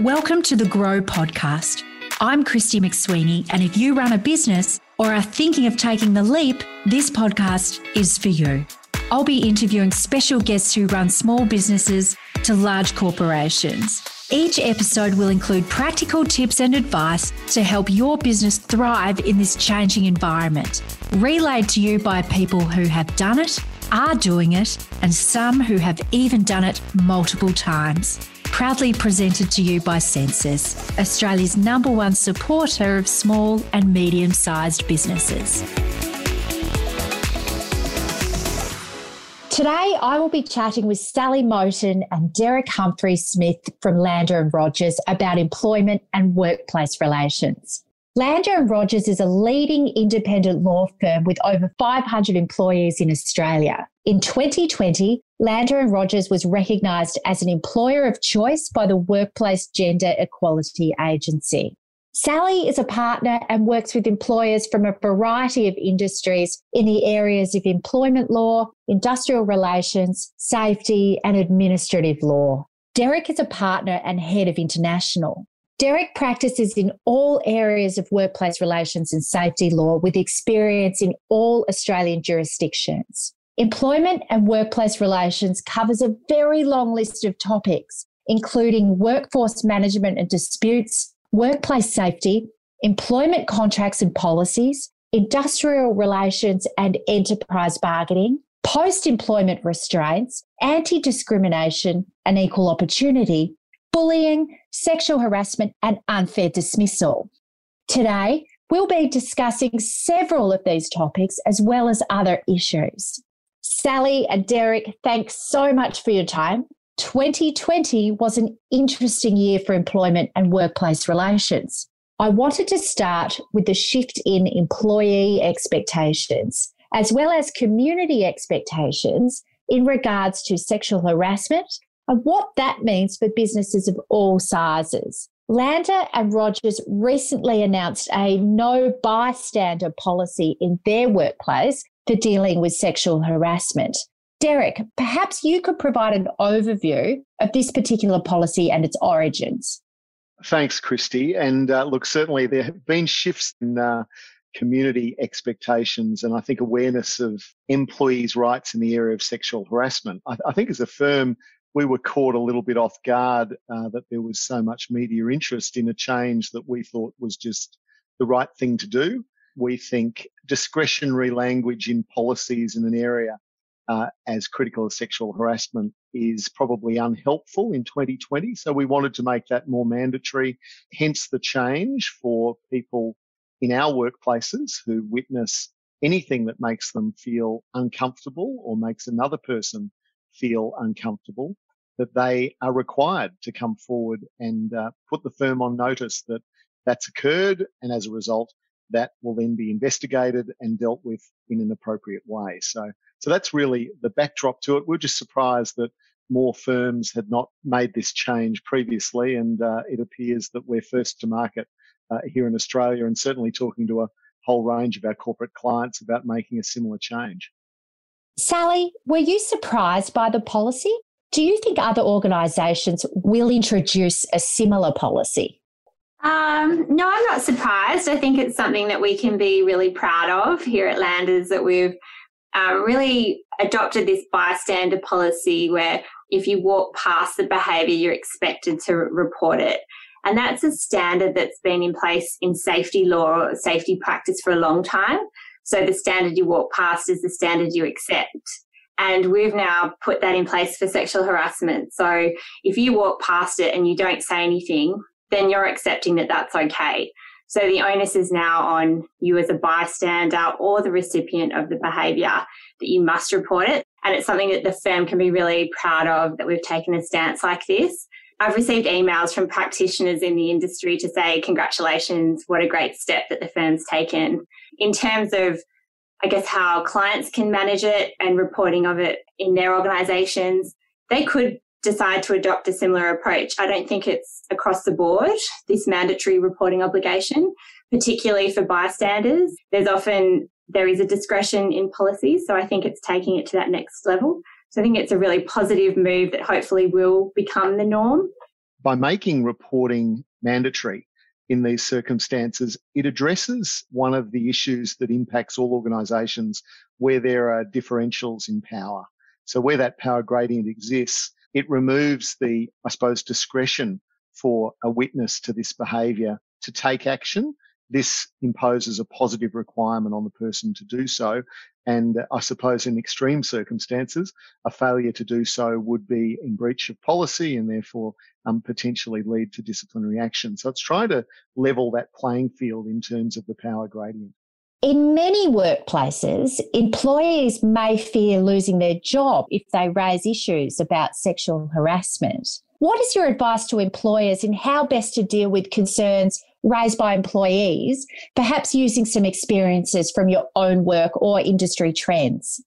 Welcome to the Grow Podcast. I'm Christy McSweeney, and if you run a business or are thinking of taking the leap, this podcast is for you. I'll be interviewing special guests who run small businesses to large corporations. Each episode will include practical tips and advice to help your business thrive in this changing environment, relayed to you by people who have done it, are doing it, and some who have even done it multiple times. Proudly presented to you by Sensis, Australia's number one supporter of small and medium sized businesses. Today, I will be chatting with Sally Moten and Derek Humphery Smith from Lander and Rogers about employment and workplace relations. Lander and Rogers is a leading independent law firm with over 500 employees in Australia. In 2020, Lander and Rogers was recognised as an employer of choice by the Workplace Gender Equality Agency. Sally is a partner and works with employers from a variety of industries in the areas of employment law, industrial relations, safety, and administrative law. Derek is a partner and head of international. Derek practices in all areas of workplace relations and safety law with experience in all Australian jurisdictions. Employment and workplace relations covers a very long list of topics, including workforce management and disputes, workplace safety, employment contracts and policies, industrial relations and enterprise bargaining, post employment restraints, anti discrimination and equal opportunity, bullying, sexual harassment, and unfair dismissal. Today, we'll be discussing several of these topics as well as other issues. Sally and Derek, thanks so much for your time. 2020 was an interesting year for employment and workplace relations. I wanted to start with the shift in employee expectations, as well as community expectations in regards to sexual harassment and what that means for businesses of all sizes. Lander and Rogers recently announced a no bystander policy in their workplace for dealing with sexual harassment. Derek, perhaps you could provide an overview of this particular policy and its origins. Thanks, Christy. And uh, look, certainly there have been shifts in uh, community expectations and I think awareness of employees' rights in the area of sexual harassment. I, I think as a firm, we were caught a little bit off guard uh, that there was so much media interest in a change that we thought was just the right thing to do. We think discretionary language in policies in an area uh, as critical as sexual harassment is probably unhelpful in 2020. So we wanted to make that more mandatory, hence the change for people in our workplaces who witness anything that makes them feel uncomfortable or makes another person feel uncomfortable, that they are required to come forward and uh, put the firm on notice that that's occurred. And as a result, that will then be investigated and dealt with in an appropriate way. So so that's really the backdrop to it. We're just surprised that more firms had not made this change previously, and uh, it appears that we're first to market uh, here in Australia, and certainly talking to a whole range of our corporate clients about making a similar change. Sally, were you surprised by the policy? Do you think other organisations will introduce a similar policy? Um, no, I'm not surprised. I think it's something that we can be really proud of here at Landers that we've um, really adopted this bystander policy where if you walk past the behaviour, you're expected to report it. And that's a standard that's been in place in safety law or safety practice for a long time. So the standard you walk past is the standard you accept. And we've now put that in place for sexual harassment. So if you walk past it and you don't say anything, then you're accepting that that's okay. So the onus is now on you as a bystander or the recipient of the behaviour that you must report it. And it's something that the firm can be really proud of that we've taken a stance like this. I've received emails from practitioners in the industry to say, congratulations, what a great step that the firm's taken. In terms of, I guess, how clients can manage it and reporting of it in their organisations, they could decide to adopt a similar approach. I don't think it's across the board, this mandatory reporting obligation, particularly for bystanders. There's often, there is a discretion in policies. So I think it's taking it to that next level. So I think it's a really positive move that hopefully will become the norm. by making reporting mandatory in these circumstances, it addresses one of the issues that impacts all organisations where there are differentials in power. So where that power gradient exists, it removes the, I suppose, discretion for a witness to this behaviour to take action. This imposes a positive requirement on the person to do so. And I suppose in extreme circumstances, a failure to do so would be in breach of policy and therefore um, potentially lead to disciplinary action. So it's trying to level that playing field in terms of the power gradient. In many workplaces, employees may fear losing their job if they raise issues about sexual harassment. What is your advice to employers in how best to deal with concerns raised by employees, perhaps using some experiences from your own work or industry trends?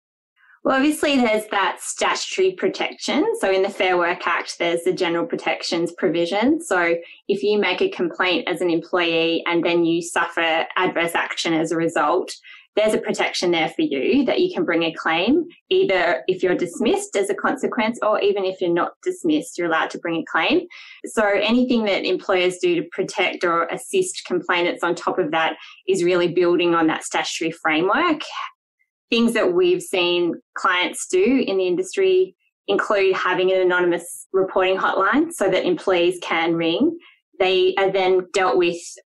Well, obviously, there's that statutory protection. So, in the Fair Work Act, there's the general protections provision. So, if you make a complaint as an employee and then you suffer adverse action as a result, there's a protection there for you that you can bring a claim, either if you're dismissed as a consequence or even if you're not dismissed, you're allowed to bring a claim. So anything that employers do to protect or assist complainants on top of that is really building on that statutory framework things that we've seen clients do in the industry include having an anonymous reporting hotline so that employees can ring. They are then dealt with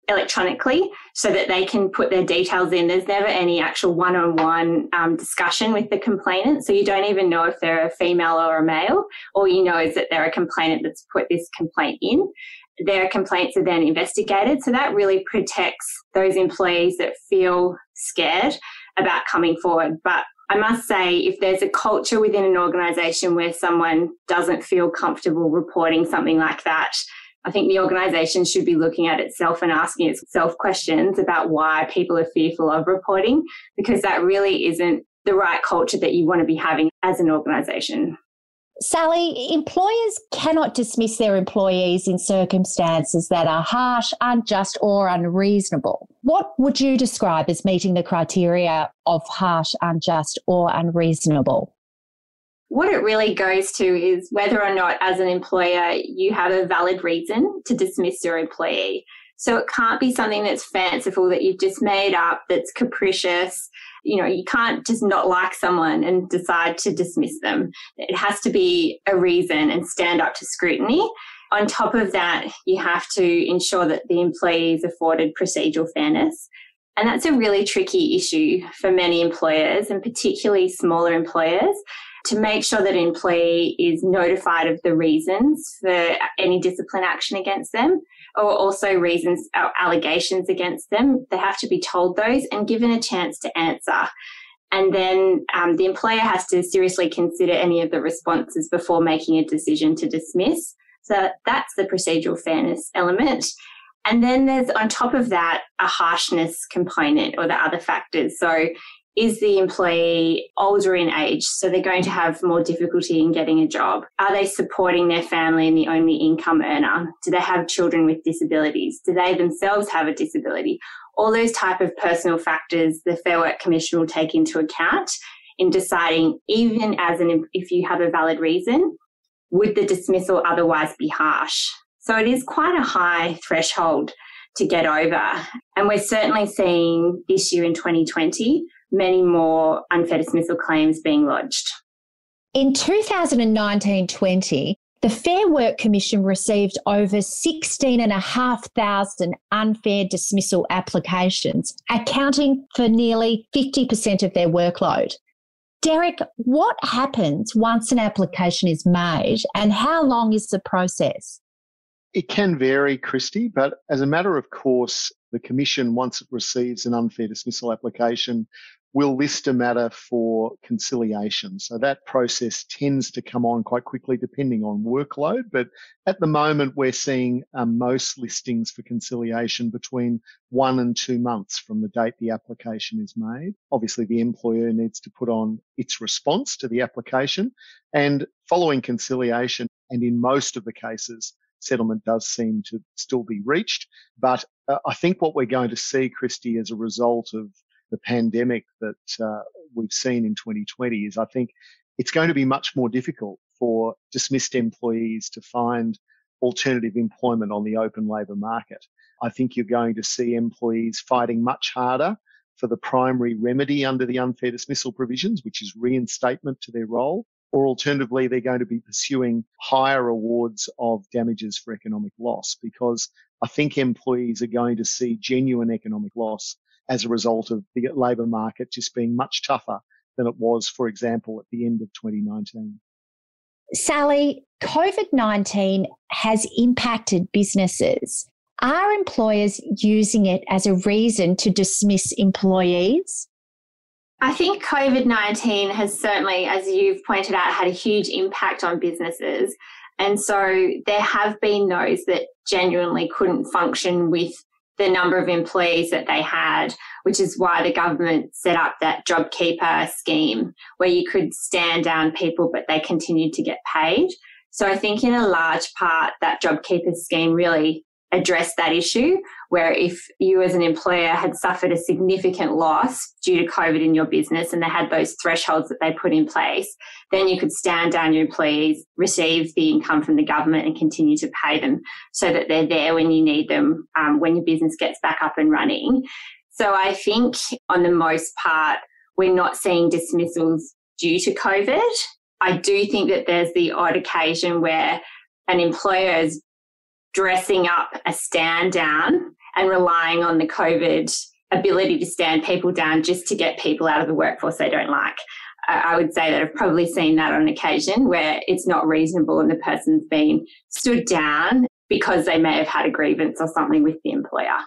electronically so that they can put their details in. There's never any actual one on one discussion with the complainant. So you don't even know if they're a female or a male. All you know is that they're a complainant that's put this complaint in. Their complaints are then investigated. So that really protects those employees that feel scared about coming forward. But I must say, if there's a culture within an organisation where someone doesn't feel comfortable reporting something like that, I think the organisation should be looking at itself and asking itself questions about why people are fearful of reporting, because that really isn't the right culture that you want to be having as an organisation. Sally, employers cannot dismiss their employees in circumstances that are harsh, unjust, or unreasonable. What would you describe as meeting the criteria of harsh, unjust, or unreasonable? What it really goes to is whether or not, as an employer, you have a valid reason to dismiss your employee. So it can't be something that's fanciful that you've just made up, that's capricious, you know, you can't just not like someone and decide to dismiss them. It has to be a reason and stand up to scrutiny. On top of that, you have to ensure that the employee is afforded procedural fairness. And that's a really tricky issue for many employers and particularly smaller employers to make sure that an employee is notified of the reasons for any discipline action against them or also reasons or uh, allegations against them. They have to be told those and given a chance to answer. And then um, the employer has to seriously consider any of the responses before making a decision to dismiss. So that's the procedural fairness element. And then there's on top of that a harshness component or the other factors. So is the employee older in age? So they're going to have more difficulty in getting a job. Are they supporting their family and the only income earner? Do they have children with disabilities? Do they themselves have a disability? All those type of personal factors the Fair Work Commission will take into account in deciding, even as an, if you have a valid reason, would the dismissal otherwise be harsh? So it is quite a high threshold to get over. And we're certainly seeing this year in 2020 many more unfair dismissal claims being lodged. In 2019 20, the Fair Work Commission received over 16,500 unfair dismissal applications, accounting for nearly 50% of their workload. Derek, what happens once an application is made and how long is the process? It can vary, Christy, but as a matter of course, the Commission, once it receives an unfair dismissal application, will list a matter for conciliation. So that process tends to come on quite quickly depending on workload. But at the moment, we're seeing um, most listings for conciliation between one and two months from the date the application is made. Obviously, the employer needs to put on its response to the application and following conciliation. And in most of the cases, settlement does seem to still be reached. But uh, I think what we're going to see, Christy, as a result of the pandemic that uh, we've seen in 2020 is I think it's going to be much more difficult for dismissed employees to find alternative employment on the open labour market. I think you're going to see employees fighting much harder for the primary remedy under the unfair dismissal provisions, which is reinstatement to their role. Or alternatively, they're going to be pursuing higher awards of damages for economic loss because I think employees are going to see genuine economic loss as a result of the labour market just being much tougher than it was, for example, at the end of 2019. Sally, COVID 19 has impacted businesses. Are employers using it as a reason to dismiss employees? I think COVID 19 has certainly, as you've pointed out, had a huge impact on businesses. And so there have been those that genuinely couldn't function with the number of employees that they had, which is why the government set up that JobKeeper scheme where you could stand down people, but they continued to get paid. So I think in a large part, that JobKeeper scheme really address that issue where if you as an employer had suffered a significant loss due to COVID in your business and they had those thresholds that they put in place, then you could stand down your employees, receive the income from the government and continue to pay them so that they're there when you need them, um, when your business gets back up and running. So I think on the most part, we're not seeing dismissals due to COVID. I do think that there's the odd occasion where an employer is dressing up a stand down and relying on the COVID ability to stand people down just to get people out of the workforce they don't like. I would say that I've probably seen that on occasion where it's not reasonable and the person's been stood down because they may have had a grievance or something with the employer.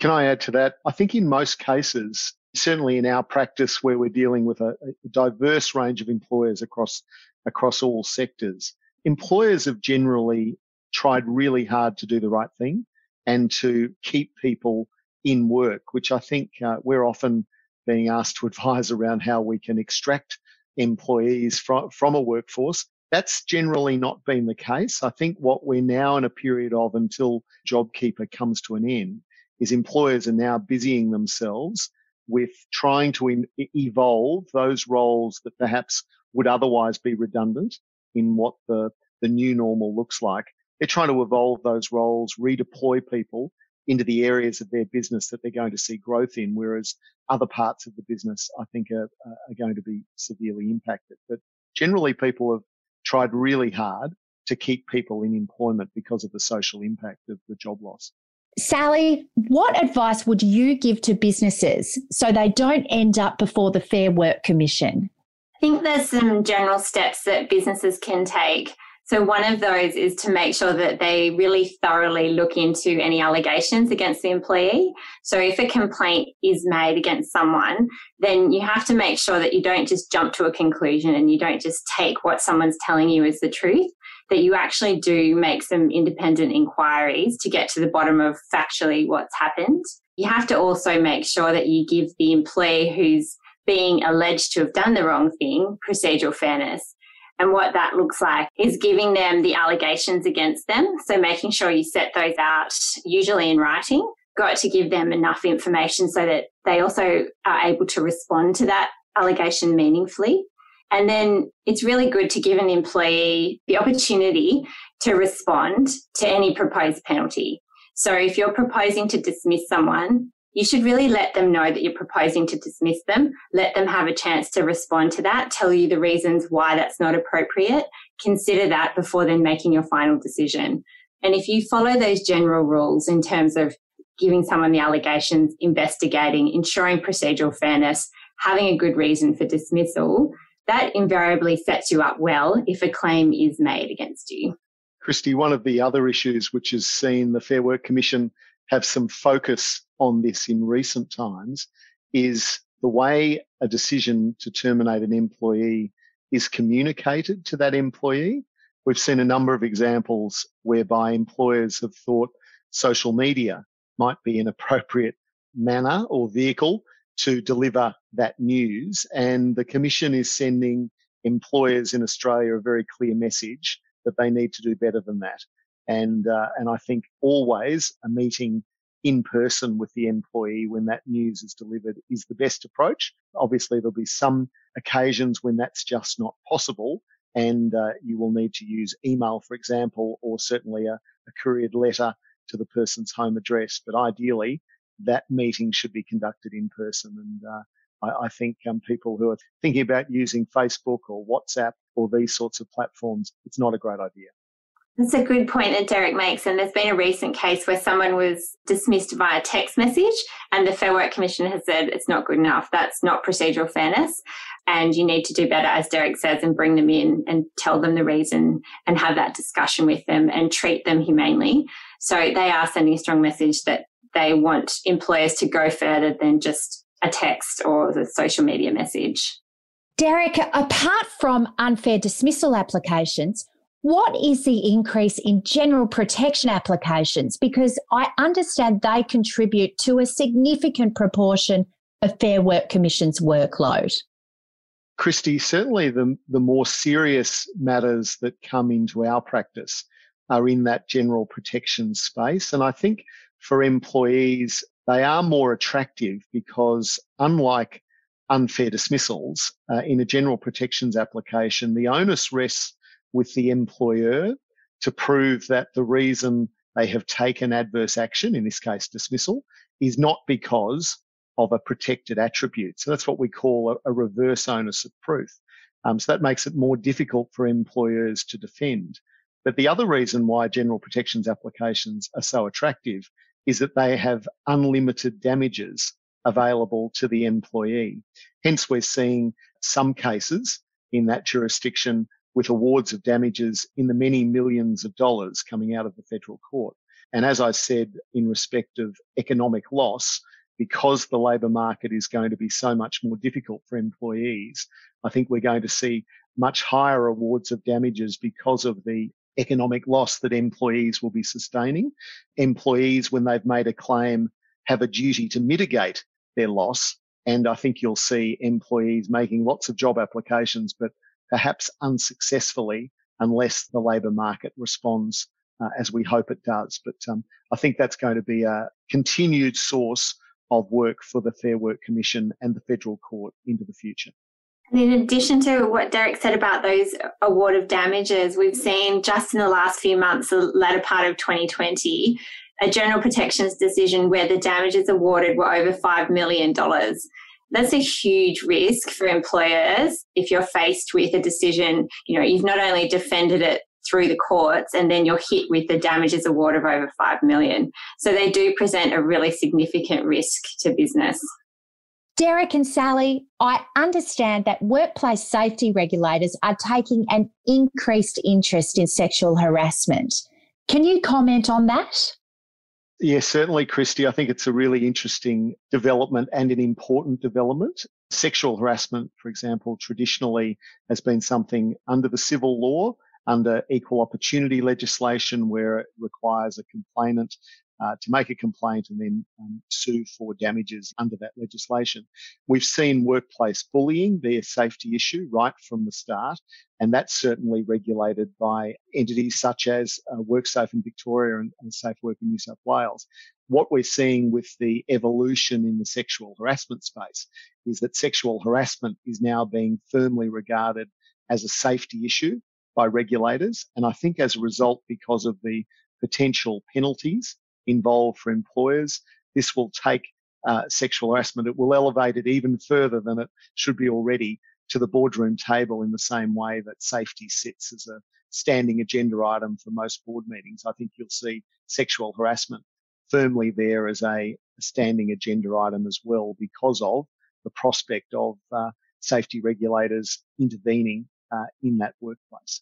Can I add to that? I think in most cases, certainly in our practice where we're dealing with a, a diverse range of employers across across all sectors, employers have generally tried really hard to do the right thing and to keep people in work, which I think uh, we're often being asked to advise around how we can extract employees from, from a workforce. That's generally not been the case. I think what we're now in a period of until JobKeeper comes to an end is employers are now busying themselves with trying to in, evolve those roles that perhaps would otherwise be redundant in what the, the new normal looks like they're trying to evolve those roles, redeploy people into the areas of their business that they're going to see growth in, whereas other parts of the business, I think, are, are going to be severely impacted. But generally, people have tried really hard to keep people in employment because of the social impact of the job loss. Sally, what advice would you give to businesses so they don't end up before the Fair Work Commission? I think there's some general steps that businesses can take so, one of those is to make sure that they really thoroughly look into any allegations against the employee. So, if a complaint is made against someone, then you have to make sure that you don't just jump to a conclusion and you don't just take what someone's telling you as the truth, that you actually do make some independent inquiries to get to the bottom of factually what's happened. You have to also make sure that you give the employee who's being alleged to have done the wrong thing procedural fairness. And what that looks like is giving them the allegations against them. So making sure you set those out, usually in writing. Got to give them enough information so that they also are able to respond to that allegation meaningfully. And then it's really good to give an employee the opportunity to respond to any proposed penalty. So if you're proposing to dismiss someone, you should really let them know that you're proposing to dismiss them. Let them have a chance to respond to that, tell you the reasons why that's not appropriate. Consider that before then making your final decision. And if you follow those general rules in terms of giving someone the allegations, investigating, ensuring procedural fairness, having a good reason for dismissal, that invariably sets you up well if a claim is made against you. Christy, one of the other issues which has seen the Fair Work Commission have some focus on this in recent times is the way a decision to terminate an employee is communicated to that employee. We've seen a number of examples whereby employers have thought social media might be an appropriate manner or vehicle to deliver that news. And the Commission is sending employers in Australia a very clear message that they need to do better than that. And, uh, and I think always a meeting in person with the employee when that news is delivered is the best approach. Obviously, there'll be some occasions when that's just not possible. and uh, you will need to use email, for example, or certainly a, a couriered letter to the person's home address. But ideally, that meeting should be conducted in person. And uh, I, think um, people who are thinking about using Facebook or WhatsApp or these sorts of platforms, it's not a great idea. That's a good point that Derek makes. And there's been a recent case where someone was dismissed via text message, and the Fair Work Commission has said it's not good enough. That's not procedural fairness. And you need to do better, as Derek says, and bring them in and tell them the reason and have that discussion with them and treat them humanely. So they are sending a strong message that they want employers to go further than just a text or a social media message. Derek, apart from unfair dismissal applications, what is the increase in general protection applications? Because I understand they contribute to a significant proportion of Fair Work Commission's workload. Christy, certainly the, the more serious matters that come into our practice are in that general protection space. And I think for employees, they are more attractive because unlike unfair dismissals, uh, in a general protections application, the onus rests with the employer to prove that the reason they have taken adverse action, in this case dismissal, is not because of a protected attribute. So that's what we call a, a reverse onus of proof. Um, so that makes it more difficult for employers to defend. But the other reason why general protections applications are so attractive is that they have unlimited damages available to the employee. Hence, we're seeing some cases in that jurisdiction with awards of damages in the many millions of dollars coming out of the federal court. And as I said, in respect of economic loss, because the labour market is going to be so much more difficult for employees, I think we're going to see much higher awards of damages because of the economic loss that employees will be sustaining. Employees, when they've made a claim, have a duty to mitigate their loss. And I think you'll see employees making lots of job applications, but perhaps unsuccessfully unless the labour market responds uh, as we hope it does. But um, I think that's going to be a continued source of work for the Fair Work Commission and the federal court into the future. And in addition to what Derek said about those award of damages, we've seen just in the last few months, the latter part of 2020, a general protections decision where the damages awarded were over $5 million. That's a huge risk for employers if you're faced with a decision, you know, you've not only defended it through the courts and then you're hit with the damages award of over 5 million. So they do present a really significant risk to business. Derek and Sally, I understand that workplace safety regulators are taking an increased interest in sexual harassment. Can you comment on that? Yes, certainly, Christy. I think it's a really interesting development and an important development. Sexual harassment, for example, traditionally has been something under the civil law, under equal opportunity legislation, where it requires a complainant uh, to make a complaint and then um, sue for damages under that legislation. We've seen workplace bullying be a safety issue right from the start, and that's certainly regulated by entities such as uh, WorkSafe in Victoria and, and Safe Work in New South Wales. What we're seeing with the evolution in the sexual harassment space is that sexual harassment is now being firmly regarded as a safety issue by regulators. And I think as a result, because of the potential penalties involved for employers. This will take uh, sexual harassment. It will elevate it even further than it should be already to the boardroom table in the same way that safety sits as a standing agenda item for most board meetings. I think you'll see sexual harassment firmly there as a, standing agenda item as well because of the prospect of uh, safety regulators intervening uh, in that workplace.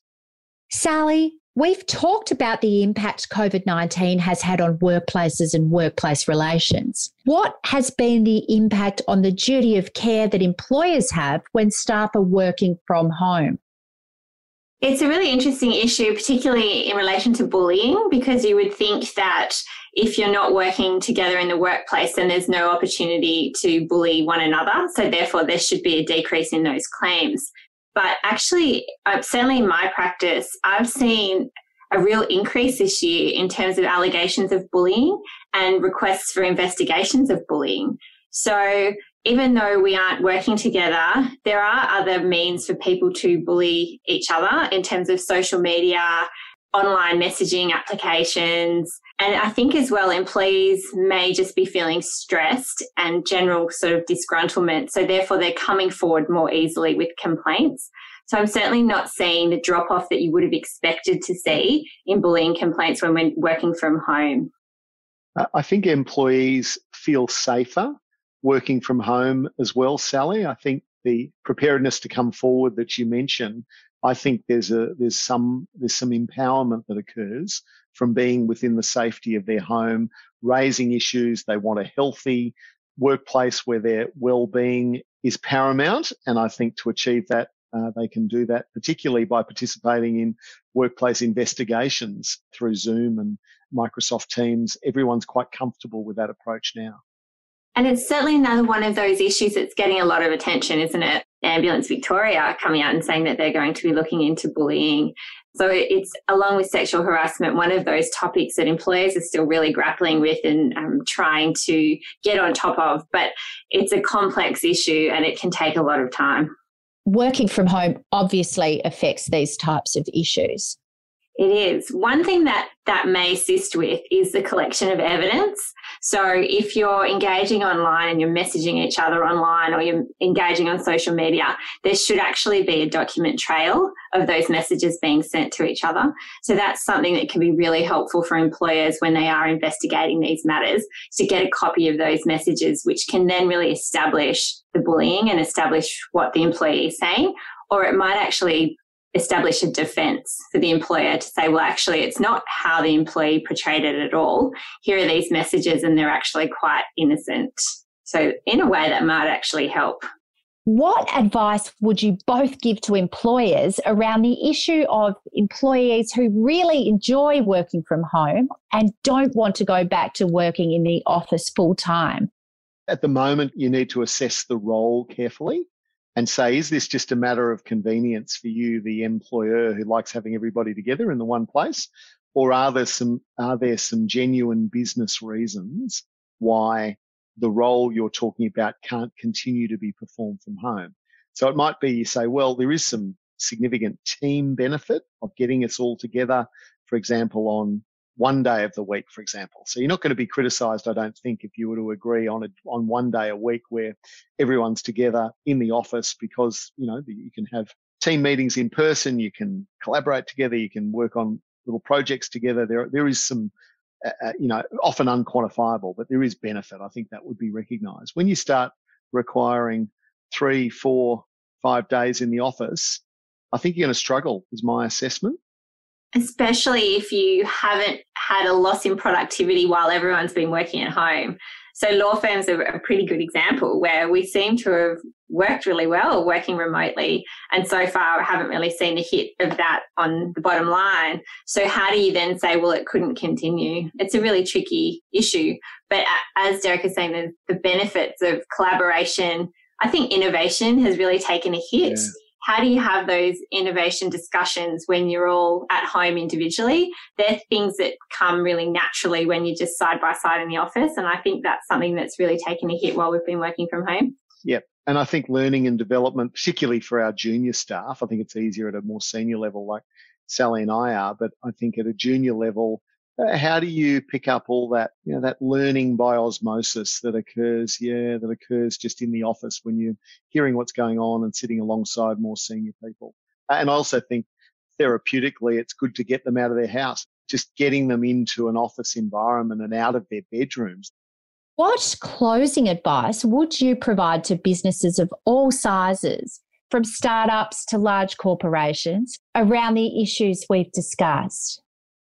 Sally, we've talked about the impact COVID 19 has had on workplaces and workplace relations. What has been the impact on the duty of care that employers have when staff are working from home? It's a really interesting issue, particularly in relation to bullying, because you would think that if you're not working together in the workplace, then there's no opportunity to bully one another. So, therefore, there should be a decrease in those claims. But actually, uh, certainly in my practice, I've seen a real increase this year in terms of allegations of bullying and requests for investigations of bullying. So even though we aren't working together, there are other means for people to bully each other in terms of social media, online messaging applications. And I think as well, employees may just be feeling stressed and general sort of disgruntlement. So therefore, they're coming forward more easily with complaints. So I'm certainly not seeing the drop off that you would have expected to see in bullying complaints when we're working from home. I think employees feel safer working from home as well, Sally. I think the preparedness to come forward that you mentioned, I think there's a there's some there's some empowerment that occurs from being within the safety of their home, raising issues. They want a healthy workplace where their well-being is paramount, and I think to achieve that, uh, they can do that particularly by participating in workplace investigations through Zoom and Microsoft Teams. Everyone's quite comfortable with that approach now. And it's certainly another one of those issues that's getting a lot of attention, isn't it? Ambulance Victoria coming out and saying that they're going to be looking into bullying. So it's along with sexual harassment, one of those topics that employers are still really grappling with and um, trying to get on top of. But it's a complex issue and it can take a lot of time. Working from home obviously affects these types of issues. It is. One thing that that may assist with is the collection of evidence. So if you're engaging online and you're messaging each other online or you're engaging on social media, there should actually be a document trail of those messages being sent to each other. So that's something that can be really helpful for employers when they are investigating these matters to get a copy of those messages, which can then really establish the bullying and establish what the employee is saying. Or it might actually establish a defense for the employer to say, well, actually, it's not how the employee portrayed it at all. Here are these messages, and they're actually quite innocent. So, in a way, that might actually help. What advice would you both give to employers around the issue of employees who really enjoy working from home and don't want to go back to working in the office full time? At the moment, you need to assess the role carefully and say, is this just a matter of convenience for you, the employer who likes having everybody together in the one place? Or are there some, are there some genuine business reasons why the role you're talking about can't continue to be performed from home? So it might be you say, well, there is some significant team benefit of getting us all together, for example, on one day of the week, for example. So you're not going to be criticized, I don't think, if you were to agree on a, on one day a week where everyone's together in the office because, you know, you can have team meetings in person, you can collaborate together, you can work on little projects together. There, there is some, uh, uh you know, often unquantifiable, but there is benefit. I think that would be recognized. When you start requiring three, four, five days in the office, I think you're going to struggle, is my assessment especially if you haven't had a loss in productivity while everyone's been working at home. So law firms are a pretty good example where we seem to have worked really well working remotely and so far haven't really seen the hit of that on the bottom line. So how do you then say, well, it couldn't continue? It's a really tricky issue. But as Derek is saying, the, the benefits of collaboration, I think innovation has really taken a hit. Yeah how do you have those innovation discussions when you're all at home individually? They're things that come really naturally when you're just side by side in the office. And I think that's something that's really taken a hit while we've been working from home. Yep. And I think learning and development, particularly for our junior staff, I think it's easier at a more senior level like Sally and I are, but I think at a junior level, Uh, how do you pick up all that you know that learning by osmosis that occurs yeah that occurs just in the office when you're hearing what's going on and sitting alongside more senior people? And i also think therapeutically it's good to get them out of their house just getting them into an office environment and out of their bedrooms. What closing advice would you provide to businesses of all sizes from startups to large corporations around the issues we've discussed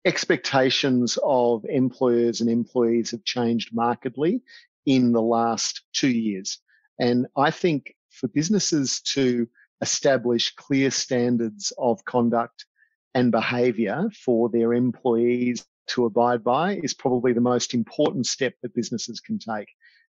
expectations of employers and employees have changed markedly in the last two years. And I think for businesses to establish clear standards of conduct and behavior for their employees to abide by is probably the most important step that businesses can take.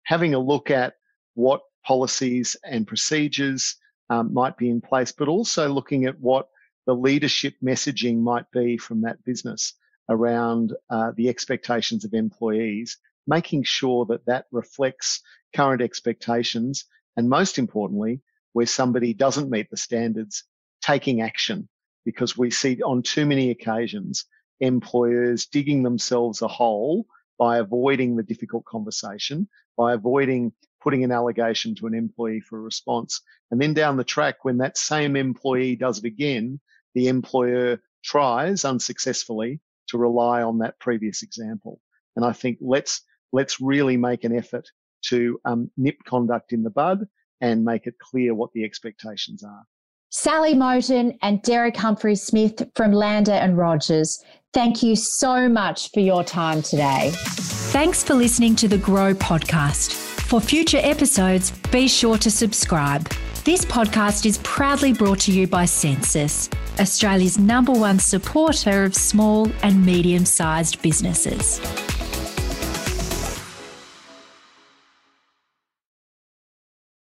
Having a look at what policies and procedures um, might be in place, but also looking at what the leadership messaging might be from that business around uh, the expectations of employees making sure that that reflects current expectations. And most importantly, where somebody doesn't meet the standards, taking action because we see on too many occasions employers digging themselves a hole by avoiding the difficult conversation, by avoiding putting an allegation to an employee for a response. And then down the track, when that same employee does it again, the employer tries unsuccessfully to rely on that previous example. And I think let's, let's really make an effort to um, nip conduct in the bud and make it clear what the expectations are. Sally Moten and Derek Humphery Smith from Lander and Rogers, thank you so much for your time today. Thanks for listening to the Grow podcast. For future episodes, be sure to subscribe. This podcast is proudly brought to you by Sensis, Australia's number one supporter of small and medium sized businesses.